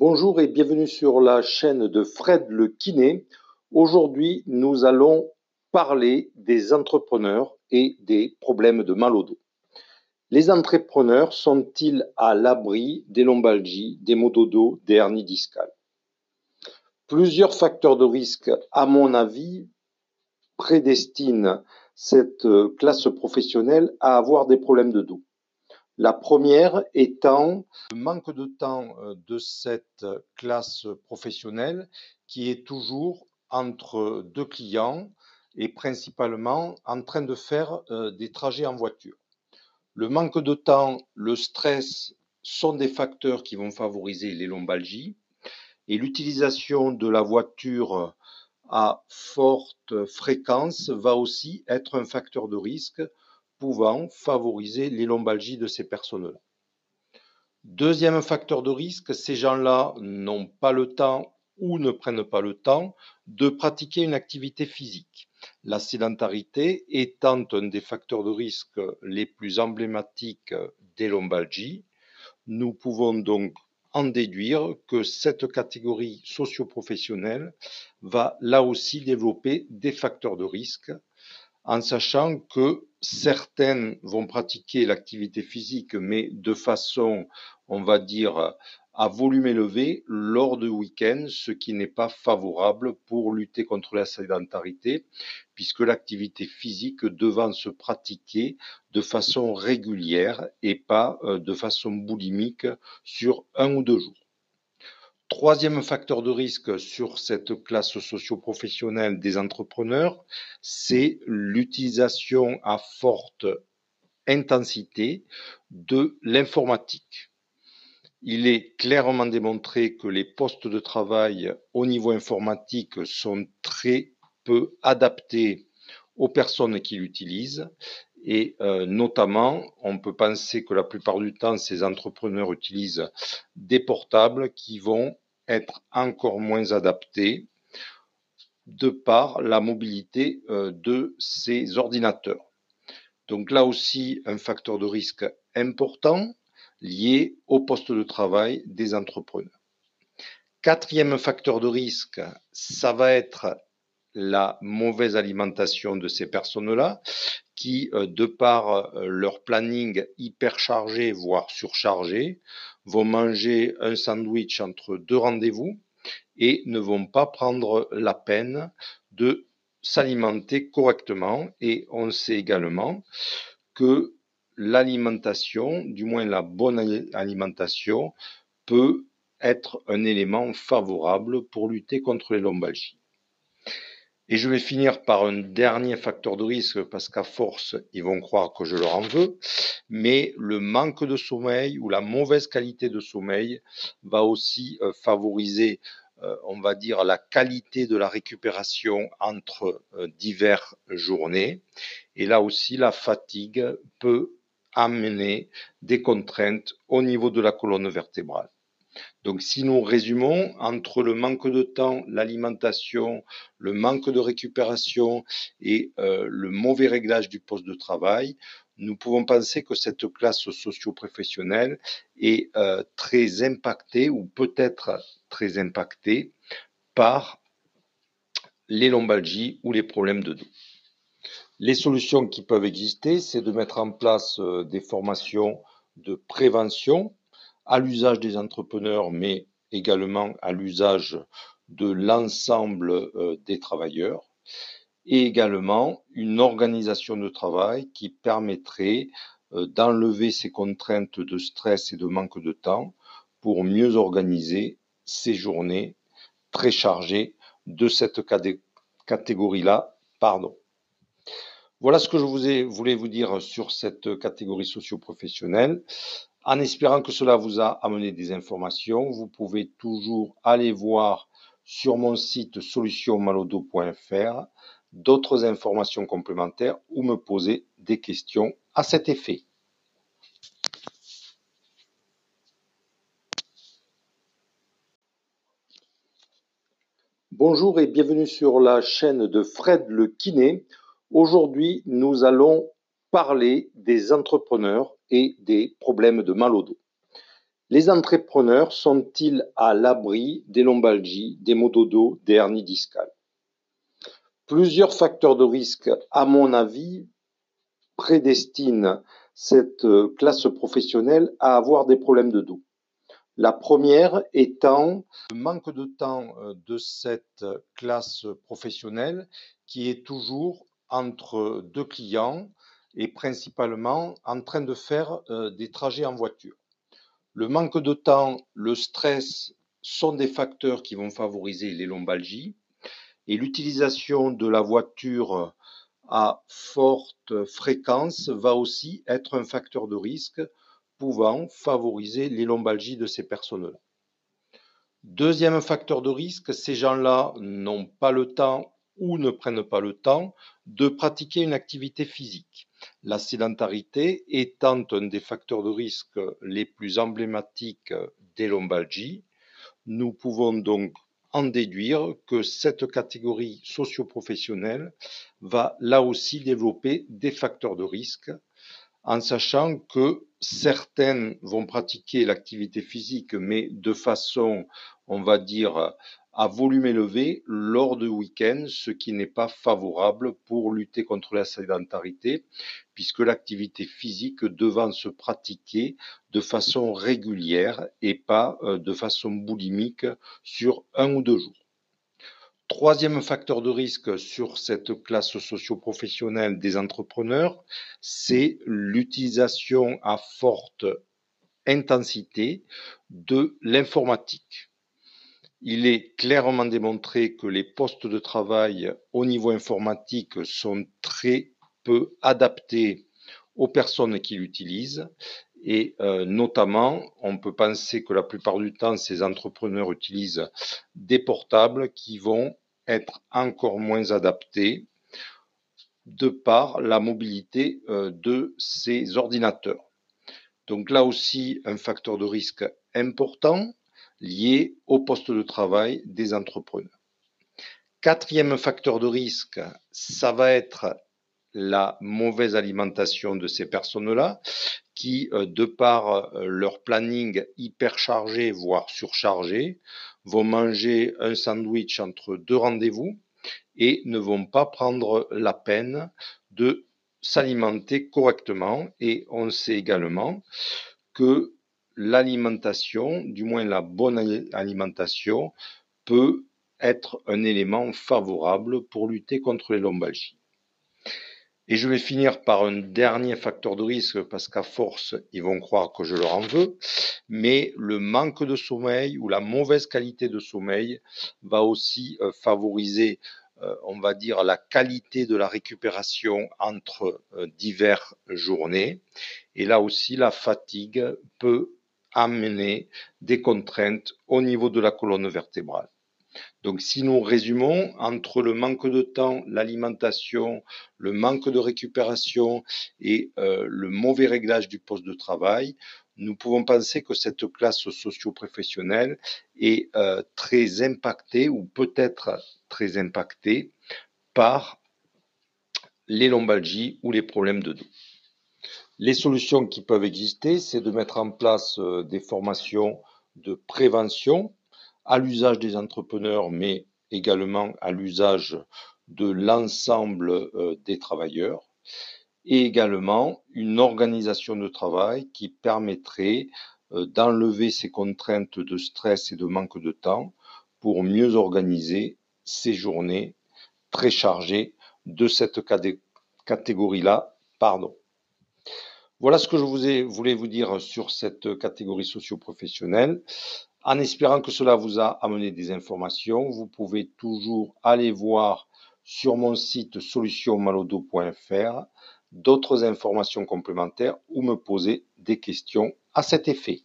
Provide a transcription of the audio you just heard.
Bonjour et bienvenue sur la chaîne de Fred le kiné. Aujourd'hui, nous allons parler des entrepreneurs et des problèmes de mal au dos. Les entrepreneurs sont-ils à l'abri des lombalgies, des maux de dos, des hernies discales Plusieurs facteurs de risque, à mon avis, prédestinent cette classe professionnelle à avoir des problèmes de dos. La première étant le manque de temps euh, de cette classe professionnelle qui est toujours entre deux clients et principalement en train de faire euh, des trajets en voiture. Le manque de temps, le stress sont des facteurs qui vont favoriser les lombalgies et l'utilisation de la voiture à forte fréquence va aussi être un facteur de risque pouvant favoriser les lombalgies de ces personnes-là. Deuxième facteur de risque, ces gens-là n'ont pas le temps ou ne prennent pas le temps de pratiquer une activité physique. La sédentarité étant un des facteurs de risque les plus emblématiques des lombalgies, nous pouvons donc en déduire que cette catégorie socio-professionnelle va là aussi développer des facteurs de risque en sachant que certaines vont pratiquer l'activité physique, mais de façon, on va dire, à volume élevé lors de week-ends, ce qui n'est pas favorable pour lutter contre la sédentarité, puisque l'activité physique devant se pratiquer de façon régulière et pas euh, de façon boulimique sur un ou deux jours. Troisième facteur de risque sur cette classe socio-professionnelle des entrepreneurs, c'est l'utilisation à forte intensité de l'informatique. Il est clairement démontré que les postes de travail au niveau informatique sont très peu adaptés aux personnes qui l'utilisent et euh, notamment, on peut penser que la plupart du temps, ces entrepreneurs utilisent des portables qui vont être encore moins adaptés de par la mobilité euh, de ces ordinateurs. Donc là aussi, un facteur de risque important lié au poste de travail des entrepreneurs. Quatrième facteur de risque, ça va être la mauvaise alimentation de ces personnes-là qui, euh, de par euh, leur planning hyper chargé, voire surchargé, vont manger un sandwich entre deux rendez-vous et ne vont pas prendre la peine de s'alimenter correctement. Et on sait également que l'alimentation, du moins la bonne alimentation, peut être un élément favorable pour lutter contre les lombalgies. Et je vais finir par un dernier facteur de risque parce qu'à force, ils vont croire que je leur en veux. Mais le manque de sommeil ou la mauvaise qualité de sommeil va aussi euh, favoriser, euh, on va dire, la qualité de la récupération entre euh, diverses journées. Et là aussi, la fatigue peut amener des contraintes au niveau de la colonne vertébrale. Donc si nous résumons entre le manque de temps, l'alimentation, le manque de récupération et euh, le mauvais réglage du poste de travail, nous pouvons penser que cette classe socio-professionnelle est euh, très impactée ou peut-être très impactée par les lombalgies ou les problèmes de dos. Les solutions qui peuvent exister, c'est de mettre en place euh, des formations de prévention à l'usage des entrepreneurs, mais également à l'usage de l'ensemble euh, des travailleurs, et également une organisation de travail qui permettrait euh, d'enlever ces contraintes de stress et de manque de temps pour mieux organiser ces journées très chargées de cette catégorie-là. Pardon. Voilà ce que je vous voulais vous dire sur cette catégorie socio-professionnelle. En espérant que cela vous a amené des informations, vous pouvez toujours aller voir sur mon site solutionmalodo.fr d'autres informations complémentaires ou me poser des questions à cet effet. Bonjour et bienvenue sur la chaîne de Fred le kiné. Aujourd'hui, nous allons parler des entrepreneurs et des problèmes de mal au dos. Les entrepreneurs sont-ils à l'abri des lombalgies, des maux de dos, des hernies discales Plusieurs facteurs de risque, à mon avis, prédestinent cette classe professionnelle à avoir des problèmes de dos. La première étant le manque de temps euh, de cette classe professionnelle qui est toujours entre deux clients et principalement en train de faire euh, des trajets en voiture. Le manque de temps, le stress sont des facteurs qui vont favoriser les lombalgies et l'utilisation de la voiture à forte fréquence va aussi être un facteur de risque pouvant favoriser les lombalgies de ces personnes-là. Deuxième facteur de risque, ces gens-là n'ont pas le temps ou ne prennent pas le temps de pratiquer une activité physique. La sédentarité étant un des facteurs de risque les plus emblématiques des lombalgies, nous pouvons donc en déduire que cette catégorie socio-professionnelle va là aussi développer des facteurs de risque en sachant que certaines vont pratiquer l'activité physique, mais de façon, on va dire, à volume élevé lors de week-ends, ce qui n'est pas favorable pour lutter contre la sédentarité, puisque l'activité physique devant se pratiquer de façon régulière et pas euh, de façon boulimique sur un ou deux jours. Troisième facteur de risque sur cette classe socio-professionnelle des entrepreneurs, c'est l'utilisation à forte intensité de l'informatique. Il est clairement démontré que les postes de travail au niveau informatique sont très peu adaptés aux personnes qui l'utilisent et euh, notamment, on peut penser que la plupart du temps, ces entrepreneurs utilisent des portables qui vont être encore moins adaptés de par la mobilité euh, de ces ordinateurs. Donc là aussi, un facteur de risque important lié au poste de travail des entrepreneurs. Quatrième facteur de risque, ça va être la mauvaise alimentation de ces personnes-là qui, euh, de par euh, leur planning hyper chargé, voire surchargé, vont manger un sandwich entre deux rendez-vous et ne vont pas prendre la peine de s'alimenter correctement. Et on sait également que l'alimentation, du moins la bonne alimentation, peut être un élément favorable pour lutter contre les lombalgies. Et je vais finir par un dernier facteur de risque parce qu'à force, ils vont croire que je leur en veux. Mais le manque de sommeil ou la mauvaise qualité de sommeil va aussi euh, favoriser, euh, on va dire, la qualité de la récupération entre euh, diverses journées. Et là aussi, la fatigue peut amener des contraintes au niveau de la colonne vertébrale. Donc si nous résumons entre le manque de temps, l'alimentation, le manque de récupération et euh, le mauvais réglage du poste de travail, nous pouvons penser que cette classe socio-professionnelle est euh, très impactée ou peut-être très impactée par les lombalgies ou les problèmes de dos. Les solutions qui peuvent exister, c'est de mettre en place euh, des formations de prévention à l'usage des entrepreneurs, mais également à l'usage de l'ensemble euh, des travailleurs, et également une organisation de travail qui permettrait euh, d'enlever ces contraintes de stress et de manque de temps pour mieux organiser ces journées très chargées de cette catégorie-là. Pardon. Voilà ce que je vous voulais vous dire sur cette catégorie socio-professionnelle. En espérant que cela vous a amené des informations, vous pouvez toujours aller voir sur mon site solutionmalodo.fr d'autres informations complémentaires ou me poser des questions à cet effet.